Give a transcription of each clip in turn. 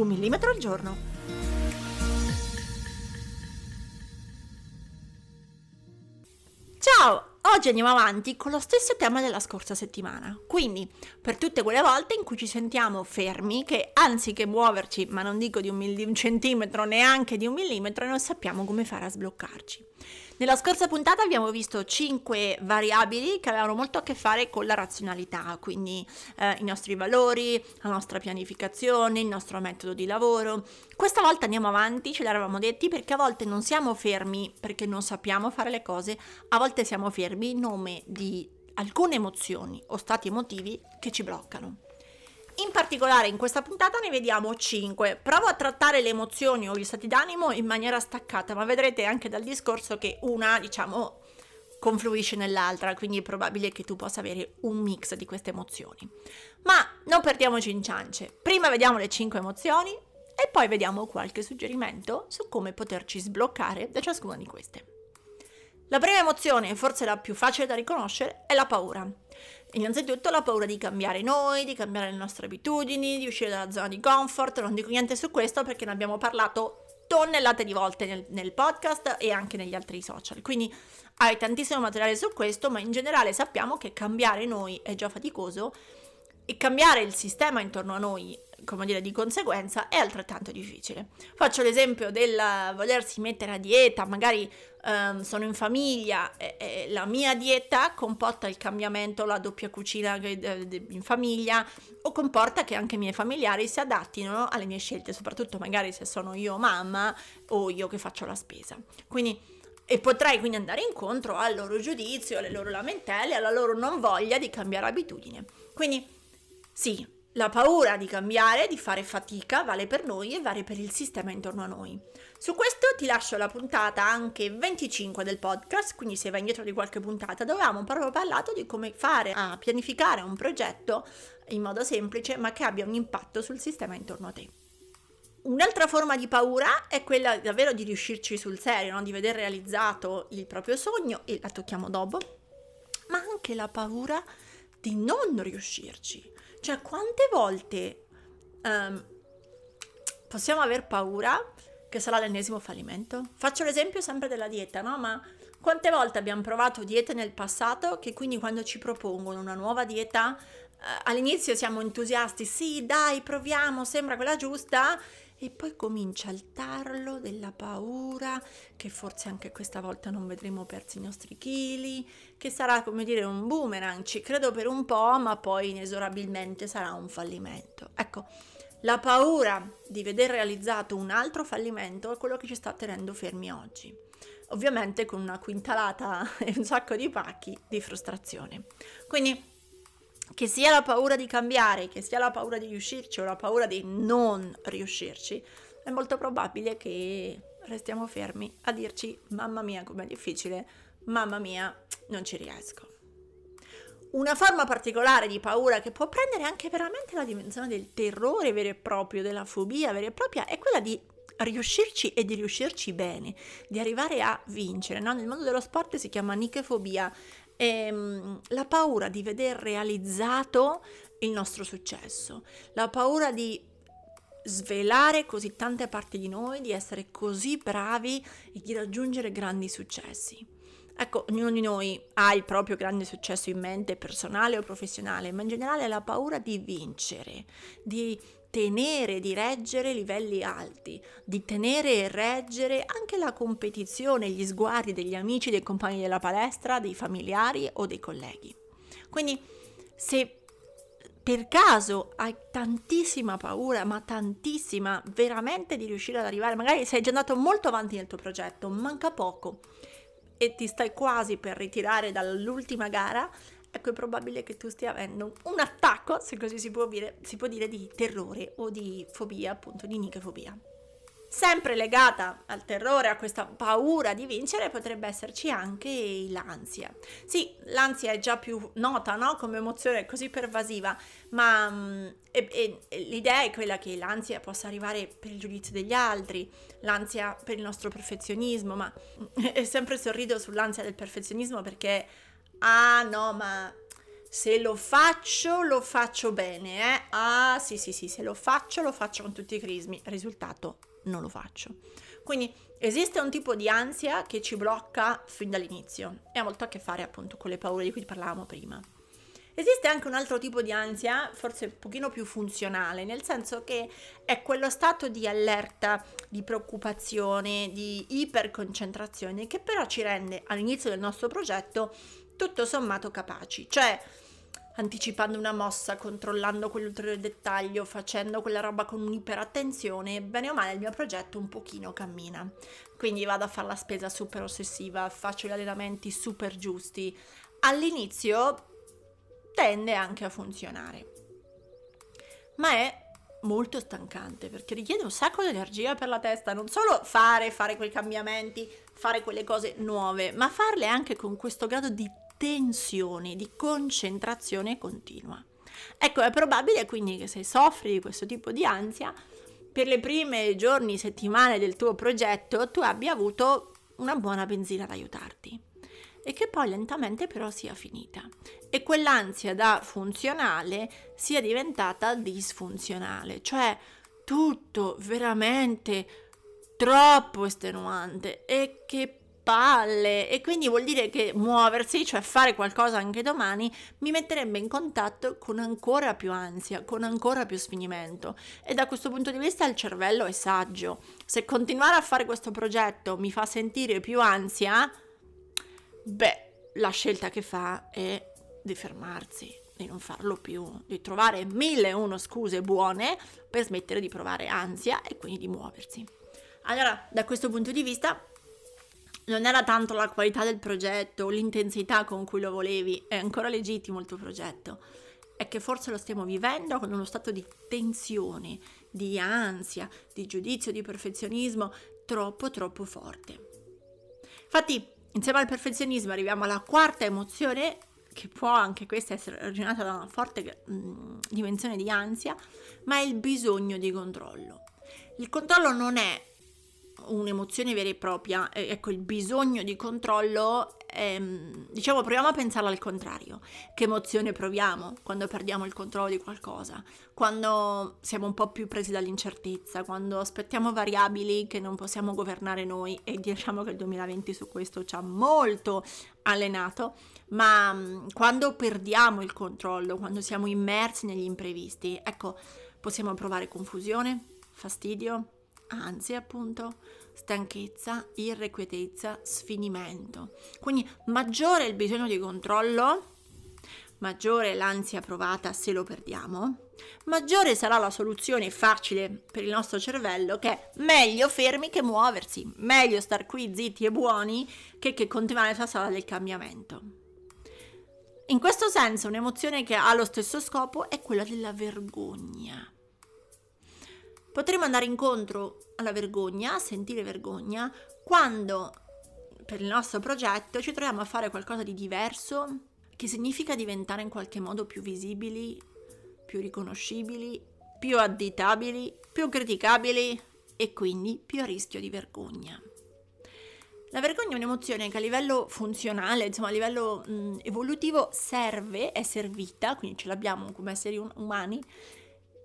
Un millimetro al giorno. Ciao! Oggi andiamo avanti con lo stesso tema della scorsa settimana, quindi per tutte quelle volte in cui ci sentiamo fermi, che anziché muoverci, ma non dico di un, mill- di un centimetro, neanche di un millimetro, non sappiamo come fare a sbloccarci. Nella scorsa puntata abbiamo visto 5 variabili che avevano molto a che fare con la razionalità, quindi eh, i nostri valori, la nostra pianificazione, il nostro metodo di lavoro. Questa volta andiamo avanti, ce l'eravamo detti, perché a volte non siamo fermi perché non sappiamo fare le cose, a volte siamo fermi in nome di alcune emozioni o stati emotivi che ci bloccano. In particolare in questa puntata ne vediamo 5. Provo a trattare le emozioni o gli stati d'animo in maniera staccata, ma vedrete anche dal discorso che una, diciamo, confluisce nell'altra, quindi è probabile che tu possa avere un mix di queste emozioni. Ma non perdiamoci in ciance. Prima vediamo le 5 emozioni e poi vediamo qualche suggerimento su come poterci sbloccare da ciascuna di queste. La prima emozione, forse la più facile da riconoscere, è la paura. Innanzitutto la paura di cambiare noi, di cambiare le nostre abitudini, di uscire dalla zona di comfort. Non dico niente su questo perché ne abbiamo parlato tonnellate di volte nel, nel, podcast e anche negli altri social. Quindi hai tantissimo materiale su questo, ma in generale sappiamo che cambiare noi è già faticoso e cambiare il sistema intorno a noi, come dire, di conseguenza è altrettanto difficile. Faccio l'esempio del volersi mettere a dieta, magari um, sono in famiglia e, e, la mia dieta comporta il cambiamento, la doppia cucina in famiglia o comporta che anche i miei familiari si adattino alle mie scelte, soprattutto magari se sono io mamma o io che faccio la spesa. Quindi e potrei quindi andare incontro al loro giudizio, alle loro lamentele, alla loro non voglia di cambiare abitudine. Quindi sì, la paura di cambiare, di fare fatica, vale per noi e vale per il sistema intorno a noi. Su questo ti lascio la puntata anche 25 del podcast, quindi se vai indietro di qualche puntata, dove avevamo proprio parlato di come fare a pianificare un progetto in modo semplice ma che abbia un impatto sul sistema intorno a te. Un'altra forma di paura è quella davvero di riuscirci sul serio, no? di vedere realizzato il proprio sogno, e la tocchiamo dopo, ma anche la paura di non riuscirci cioè, quante volte um, possiamo aver paura che sarà l'ennesimo fallimento? Faccio l'esempio sempre della dieta, no? Ma quante volte abbiamo provato diete nel passato che quindi quando ci propongono una nuova dieta eh, all'inizio siamo entusiasti, sì dai proviamo, sembra quella giusta e poi comincia il tarlo della paura che forse anche questa volta non vedremo persi i nostri chili, che sarà come dire un boomerang, ci credo per un po', ma poi inesorabilmente sarà un fallimento. Ecco, la paura di vedere realizzato un altro fallimento è quello che ci sta tenendo fermi oggi. Ovviamente con una quintalata e un sacco di pacchi di frustrazione. Quindi che sia la paura di cambiare, che sia la paura di riuscirci o la paura di non riuscirci, è molto probabile che restiamo fermi a dirci mamma mia com'è difficile, mamma mia non ci riesco. Una forma particolare di paura che può prendere anche veramente la dimensione del terrore vero e proprio, della fobia vera e propria, è quella di riuscirci e di riuscirci bene, di arrivare a vincere. No? Nel mondo dello sport si chiama nichefobia ehm, la paura di veder realizzato il nostro successo, la paura di svelare così tante parti di noi, di essere così bravi e di raggiungere grandi successi. Ecco, ognuno di noi ha il proprio grande successo in mente, personale o professionale, ma in generale la paura di vincere, di tenere, di reggere livelli alti, di tenere e reggere anche la competizione, gli sguardi degli amici, dei compagni della palestra, dei familiari o dei colleghi. Quindi se per caso hai tantissima paura, ma tantissima, veramente di riuscire ad arrivare, magari sei già andato molto avanti nel tuo progetto, manca poco e ti stai quasi per ritirare dall'ultima gara, ecco è probabile che tu stia avendo un attacco, se così si può dire, si può dire di terrore o di fobia, appunto di nicefobia. Sempre legata al terrore, a questa paura di vincere, potrebbe esserci anche l'ansia. Sì, l'ansia è già più nota, no? Come emozione così pervasiva, ma mm, e, e, l'idea è quella che l'ansia possa arrivare per il giudizio degli altri, l'ansia per il nostro perfezionismo, ma è sempre sorrido sull'ansia del perfezionismo perché, ah no, ma se lo faccio, lo faccio bene, eh? Ah sì sì sì, se lo faccio, lo faccio con tutti i crismi. Risultato, non lo faccio. Quindi esiste un tipo di ansia che ci blocca fin dall'inizio e ha molto a che fare appunto con le paure di cui parlavamo prima. Esiste anche un altro tipo di ansia, forse un pochino più funzionale, nel senso che è quello stato di allerta, di preoccupazione, di iperconcentrazione che però ci rende all'inizio del nostro progetto tutto sommato capaci, cioè anticipando una mossa, controllando quell'ulteriore dettaglio, facendo quella roba con un'iperattenzione, bene o male il mio progetto un pochino cammina. Quindi vado a fare la spesa super ossessiva, faccio gli allenamenti super giusti. All'inizio tende anche a funzionare. Ma è molto stancante perché richiede un sacco di energia per la testa, non solo fare, fare quei cambiamenti, fare quelle cose nuove, ma farle anche con questo grado di tensione, di concentrazione continua. Ecco, è probabile quindi che se soffri di questo tipo di ansia, per le prime giorni, settimane del tuo progetto, tu abbia avuto una buona benzina ad aiutarti e che poi lentamente però sia finita e quell'ansia da funzionale sia diventata disfunzionale, cioè tutto veramente troppo estenuante e che palle e quindi vuol dire che muoversi, cioè fare qualcosa anche domani, mi metterebbe in contatto con ancora più ansia, con ancora più sfinimento e da questo punto di vista il cervello è saggio. Se continuare a fare questo progetto mi fa sentire più ansia, beh, la scelta che fa è di fermarsi, di non farlo più, di trovare mille e uno scuse buone per smettere di provare ansia e quindi di muoversi. Allora, da questo punto di vista, non era tanto la qualità del progetto o l'intensità con cui lo volevi, è ancora legittimo il tuo progetto, è che forse lo stiamo vivendo con uno stato di tensione, di ansia, di giudizio, di perfezionismo troppo troppo forte. Infatti, insieme al perfezionismo arriviamo alla quarta emozione che può anche questa essere originata da una forte mh, dimensione di ansia, ma è il bisogno di controllo. Il controllo non è un'emozione vera e propria, ecco il bisogno di controllo, ehm, diciamo proviamo a pensarlo al contrario, che emozione proviamo quando perdiamo il controllo di qualcosa, quando siamo un po' più presi dall'incertezza, quando aspettiamo variabili che non possiamo governare noi. E diciamo che il 2020 su questo ci ha molto allenato, ma mm, quando perdiamo il controllo, quando siamo immersi negli imprevisti, ecco, possiamo provare confusione, fastidio, ansia appunto, stanchezza, irrequietezza, sfinimento. Quindi maggiore il bisogno di controllo, maggiore l'ansia provata se lo perdiamo, maggiore sarà la soluzione facile per il nostro cervello che è meglio fermi che muoversi, meglio star qui zitti e buoni che, che continuare sulla strada del cambiamento. In questo senso un'emozione che ha lo stesso scopo è quella della vergogna. Potremmo andare incontro alla vergogna, sentire vergogna, quando per il nostro progetto ci troviamo a fare qualcosa di diverso, che significa diventare in qualche modo più visibili, più riconoscibili, più additabili, più criticabili e quindi più a rischio di vergogna. La vergogna è un'emozione che a livello funzionale, insomma a livello mh, evolutivo serve, è servita, quindi ce l'abbiamo come esseri um- umani,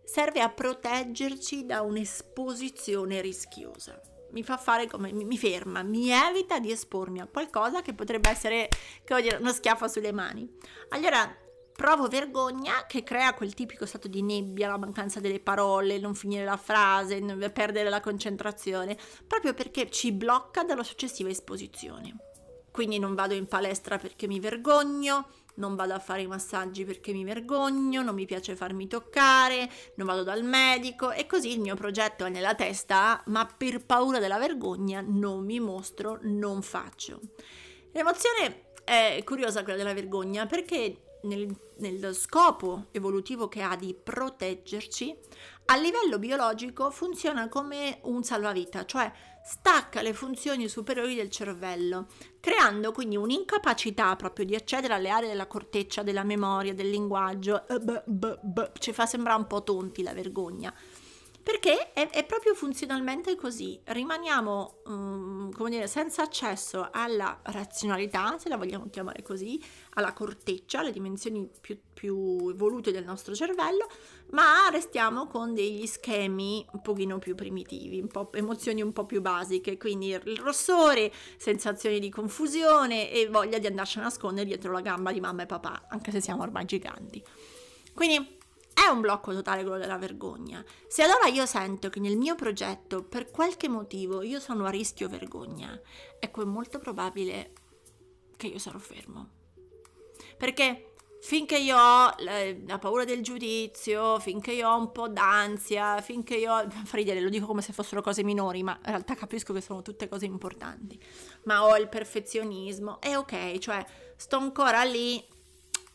serve a proteggerci da un'esposizione rischiosa. Mi fa fare come mi ferma, mi evita di espormi a qualcosa che potrebbe essere, che dire, uno schiaffo sulle mani. Allora, provo vergogna che crea quel tipico stato di nebbia, la mancanza delle parole, non finire la frase, perdere la concentrazione, proprio perché ci blocca dalla successiva esposizione. Quindi non vado in palestra perché mi vergogno, non vado a fare i massaggi perché mi vergogno, non mi piace farmi toccare, non vado dal medico e così il mio progetto è nella testa, ma per paura della vergogna non mi mostro, non faccio. L'emozione è curiosa quella della vergogna perché nel, nello scopo evolutivo che ha di proteggerci, a livello biologico funziona come un salvavita, cioè stacca le funzioni superiori del cervello, creando quindi un'incapacità proprio di accedere alle aree della corteccia, della memoria, del linguaggio. Eh, ci fa sembrare un po' tonti la vergogna. Perché è, è proprio funzionalmente così, rimaniamo um, come dire, senza accesso alla razionalità, se la vogliamo chiamare così, alla corteccia, alle dimensioni più, più evolute del nostro cervello, ma restiamo con degli schemi un pochino più primitivi, un po' emozioni un po' più basiche, quindi il rossore, sensazioni di confusione e voglia di andarci a nascondere dietro la gamba di mamma e papà, anche se siamo ormai giganti. Quindi è un blocco totale quello della vergogna. Se allora io sento che nel mio progetto per qualche motivo io sono a rischio vergogna, ecco è molto probabile che io sarò fermo. Perché finché io ho la paura del giudizio, finché io ho un po' d'ansia, finché io ho... fa ridere, lo dico come se fossero cose minori, ma in realtà capisco che sono tutte cose importanti. Ma ho il perfezionismo, è ok, cioè sto ancora lì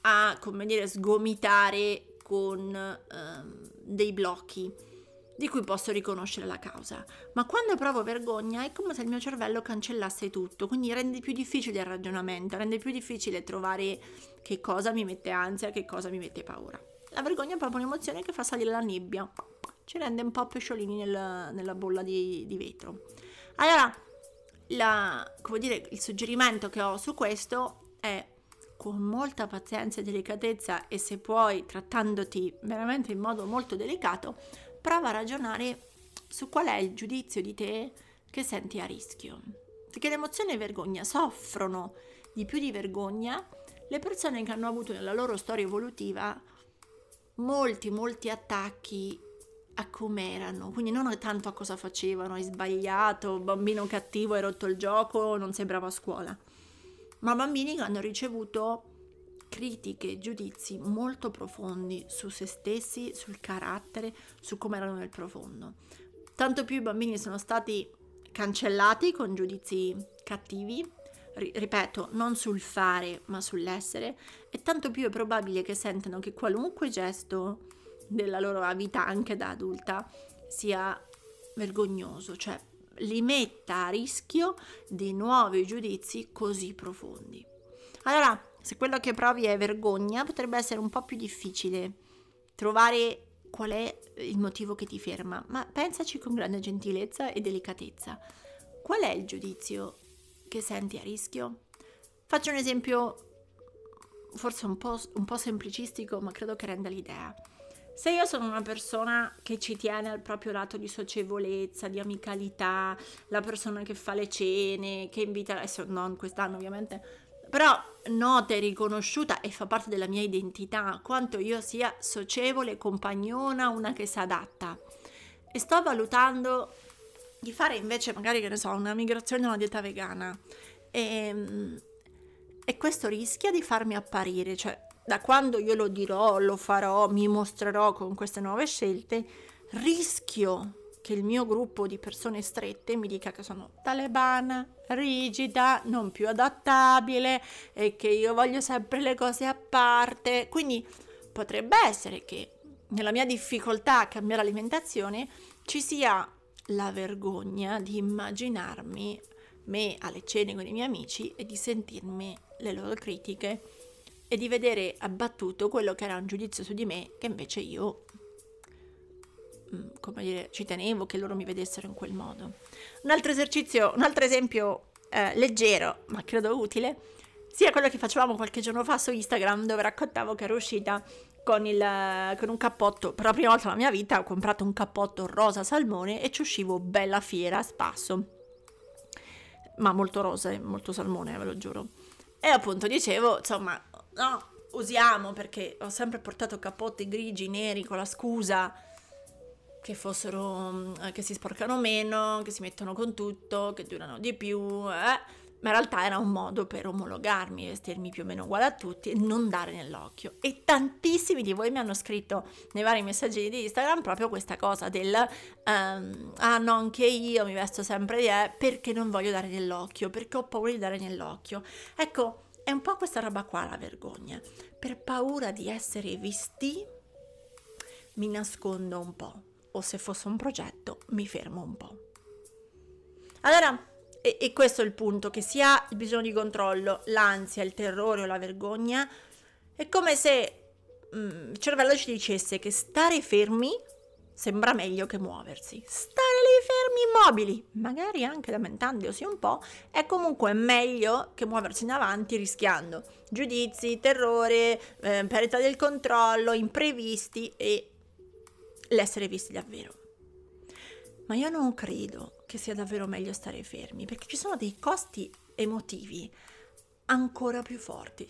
a, come dire, sgomitare con ehm, dei blocchi di cui posso riconoscere la causa. Ma quando provo vergogna è come se il mio cervello cancellasse tutto, quindi rende più difficile il ragionamento, rende più difficile trovare che cosa mi mette ansia, che cosa mi mette paura. La vergogna è proprio un'emozione che fa salire la nebbia, ci rende un po' pesciolini nel, nella bolla di, di vetro. Allora, la, come dire, il suggerimento che ho su questo è con molta pazienza e delicatezza e se puoi trattandoti veramente in modo molto delicato, prova a ragionare su qual è il giudizio di te che senti a rischio. Perché l'emozione e vergogna soffrono di più di vergogna. Le persone che hanno avuto nella loro storia evolutiva molti, molti attacchi a come erano, quindi non tanto a cosa facevano, hai sbagliato, bambino cattivo, hai rotto il gioco, non sei bravo a scuola ma bambini che hanno ricevuto critiche giudizi molto profondi su se stessi, sul carattere, su come erano nel profondo. Tanto più i bambini sono stati cancellati con giudizi cattivi, ripeto, non sul fare ma sull'essere, e tanto più è probabile che sentano che qualunque gesto della loro vita, anche da adulta, sia vergognoso, cioè li metta a rischio di nuovi giudizi così profondi. Allora, se quello che provi è vergogna, potrebbe essere un po' più difficile trovare qual è il motivo che ti ferma, ma pensaci con grande gentilezza e delicatezza. Qual è il giudizio che senti a rischio? Faccio un esempio forse un po', un po semplicistico, ma credo che renda l'idea. Se io sono una persona che ci tiene al proprio lato di socievolezza, di amicalità, la persona che fa le cene, che invita, adesso non quest'anno ovviamente, però nota e riconosciuta e fa parte della mia identità, quanto io sia socievole, compagnona, una che si adatta. E sto valutando di fare invece magari, che ne so, una migrazione a una dieta vegana. E, ehm, e questo rischia di farmi apparire, cioè da quando io lo dirò, lo farò, mi mostrerò con queste nuove scelte, rischio che il mio gruppo di persone strette mi dica che sono talebana, rigida, non più adattabile e che io voglio sempre le cose a parte. Quindi potrebbe essere che nella mia difficoltà a cambiare alimentazione ci sia la vergogna di immaginarmi me alle cene con i miei amici e di sentirmi le loro critiche e di vedere abbattuto quello che era un giudizio su di me che invece io mm, come dire, ci tenevo che loro mi vedessero in quel modo. Un altro esercizio, un altro esempio eh, leggero, ma credo utile, sia quello che facevamo qualche giorno fa su Instagram, dove raccontavo che ero uscita con, il, con un cappotto, per la prima volta nella mia vita ho comprato un cappotto rosa salmone e ci uscivo bella fiera a spasso, ma molto rosa e molto salmone, ve lo giuro. E appunto dicevo, insomma, no, usiamo perché ho sempre portato cappotti grigi, neri con la scusa che fossero, mm, che si sporcano meno, che si mettono con tutto, che durano di più, eh? ma in realtà era un modo per omologarmi, vestirmi più o meno uguale a tutti e non dare nell'occhio. E tantissimi di voi mi hanno scritto nei vari messaggi di Instagram proprio questa cosa del um, ah no, anche io mi vesto sempre di eh, perché non voglio dare nell'occhio, perché ho paura di dare nell'occhio. Ecco, È un po' questa roba qua la vergogna. Per paura di essere visti, mi nascondo un po'. O se fosse un progetto, mi fermo un po'. Allora, e, e questo è il punto, che sia il bisogno di controllo, l'ansia, il terrore o la vergogna, è come se mm, il cervello ci dicesse che stare fermi sembra meglio che muoversi. Stare fermi immobili, magari anche lamentandosi un po', è comunque meglio che muoversi in avanti rischiando giudizi, terrore, eh, perdita del controllo, imprevisti e l'essere visti davvero. Ma io non credo che sia davvero meglio stare fermi, perché ci sono dei costi emotivi ancora più forti.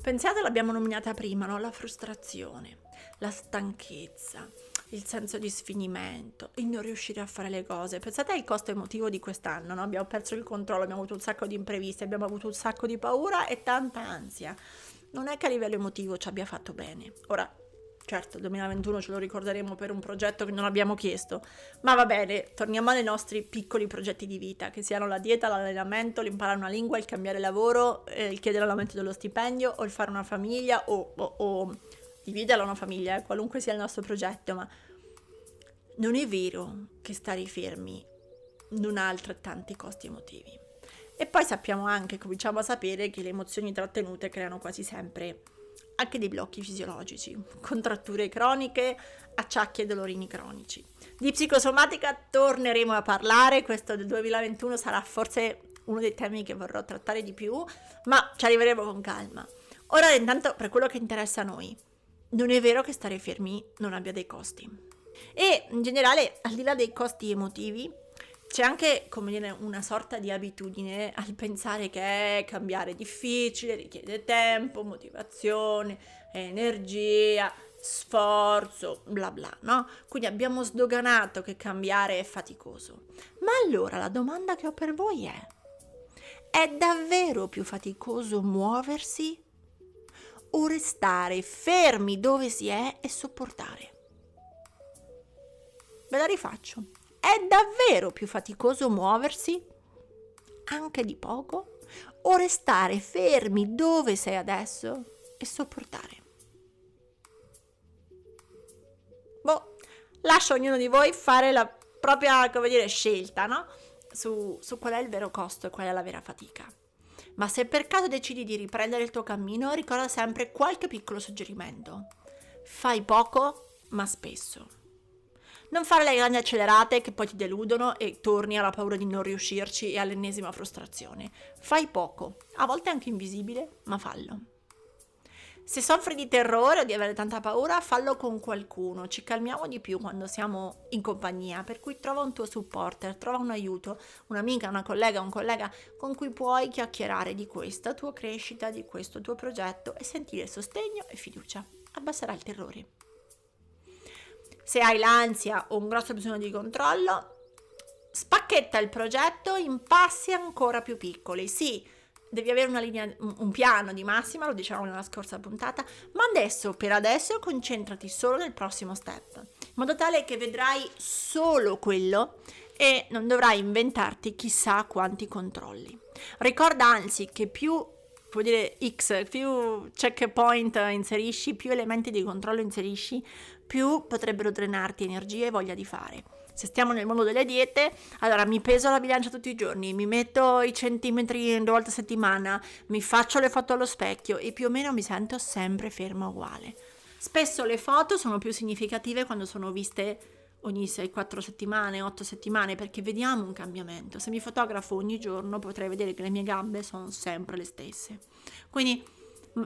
Pensate, l'abbiamo nominata prima, no? La frustrazione, la stanchezza, il senso di sfinimento, il non riuscire a fare le cose. Pensate al costo emotivo di quest'anno, no? abbiamo perso il controllo, abbiamo avuto un sacco di imprevisti, abbiamo avuto un sacco di paura e tanta ansia. Non è che a livello emotivo ci abbia fatto bene. Ora, certo, il 2021 ce lo ricorderemo per un progetto che non abbiamo chiesto, ma va bene, torniamo ai nostri piccoli progetti di vita, che siano la dieta, l'allenamento, l'imparare una lingua, il cambiare lavoro, eh, il chiedere l'aumento dello stipendio o il fare una famiglia o, o, o dividerla una famiglia, qualunque sia il nostro progetto, ma non è vero che stare fermi non ha altrettanti costi emotivi. E poi sappiamo anche, cominciamo a sapere, che le emozioni trattenute creano quasi sempre anche dei blocchi fisiologici, contratture croniche, acciacchi e dolorini cronici. Di psicosomatica torneremo a parlare, questo del 2021 sarà forse uno dei temi che vorrò trattare di più, ma ci arriveremo con calma. Ora intanto per quello che interessa a noi, non è vero che stare fermi non abbia dei costi. E in generale, al di là dei costi emotivi, c'è anche, come dire, una sorta di abitudine al pensare che cambiare è difficile, richiede tempo, motivazione, energia, sforzo, bla bla, no? Quindi abbiamo sdoganato che cambiare è faticoso. Ma allora la domanda che ho per voi è: è davvero più faticoso muoversi o restare fermi dove si è e sopportare? Ve la rifaccio. È davvero più faticoso muoversi, anche di poco, o restare fermi dove sei adesso e sopportare? Boh, lascio ognuno di voi fare la propria, come dire, scelta, no? Su, su qual è il vero costo e qual è la vera fatica. Ma se per caso decidi di riprendere il tuo cammino, ricorda sempre qualche piccolo suggerimento. Fai poco, ma spesso. Non fare le grandi accelerate che poi ti deludono e torni alla paura di non riuscirci e all'ennesima frustrazione. Fai poco, a volte anche invisibile, ma fallo. Se soffri di terrore o di avere tanta paura, fallo con qualcuno. Ci calmiamo di più quando siamo in compagnia, per cui trova un tuo supporter, trova un aiuto, un'amica, una collega, un collega con cui puoi chiacchierare di questa tua crescita, di questo tuo progetto e sentire sostegno e fiducia. Abbasserà il terrore. Se hai l'ansia o un grosso bisogno di controllo, spacchetta il progetto in passi ancora più piccoli. Sì, devi avere una linea, un piano di massima, lo dicevamo nella scorsa puntata, ma adesso, per adesso, concentrati solo nel prossimo step, in modo tale che vedrai solo quello e non dovrai inventarti chissà quanti controlli. Ricorda anzi che più può dire X, più checkpoint inserisci, più elementi di controllo inserisci, più potrebbero drenarti energia e voglia di fare se stiamo nel mondo delle diete, allora mi peso la bilancia tutti i giorni, mi metto i centimetri due volte a settimana, mi faccio le foto allo specchio e più o meno mi sento sempre ferma uguale. Spesso le foto sono più significative quando sono viste ogni 6-4 settimane, 8 settimane, perché vediamo un cambiamento. Se mi fotografo ogni giorno potrei vedere che le mie gambe sono sempre le stesse. Quindi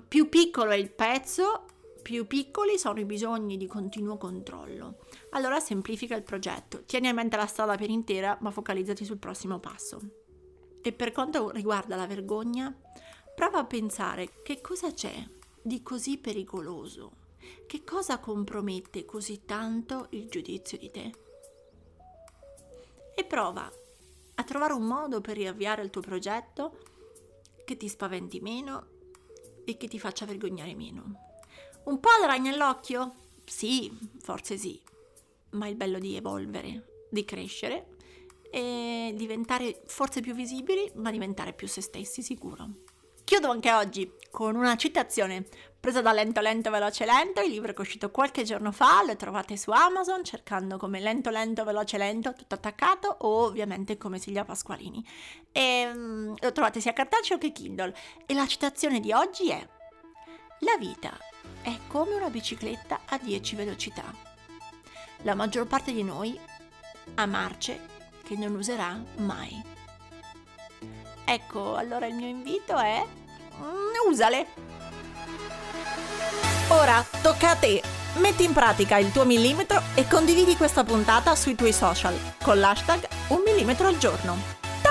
più piccolo è il pezzo più piccoli sono i bisogni di continuo controllo. Allora semplifica il progetto, tieni a mente la strada per intera, ma focalizzati sul prossimo passo. E per quanto riguarda la vergogna, prova a pensare che cosa c'è di così pericoloso, che cosa compromette così tanto il giudizio di te. E prova a trovare un modo per riavviare il tuo progetto che ti spaventi meno e che ti faccia vergognare meno. Un po' il ragno nell'occhio? Sì, forse sì, ma il bello di evolvere, di crescere e diventare forse più visibili, ma diventare più se stessi sicuro. Chiudo anche oggi con una citazione presa da Lento Lento Veloce Lento, il libro che è uscito qualche giorno fa, lo trovate su Amazon cercando come Lento Lento Veloce Lento, tutto attaccato, o ovviamente come Silvia Pasqualini. E, um, lo trovate sia cartaceo che Kindle. E la citazione di oggi è La vita è come una bicicletta a 10 velocità. La maggior parte di noi ha marce che non userà mai. Ecco, allora il mio invito è... Mm, usale! Ora tocca a te. Metti in pratica il tuo millimetro e condividi questa puntata sui tuoi social con l'hashtag un millimetro al giorno.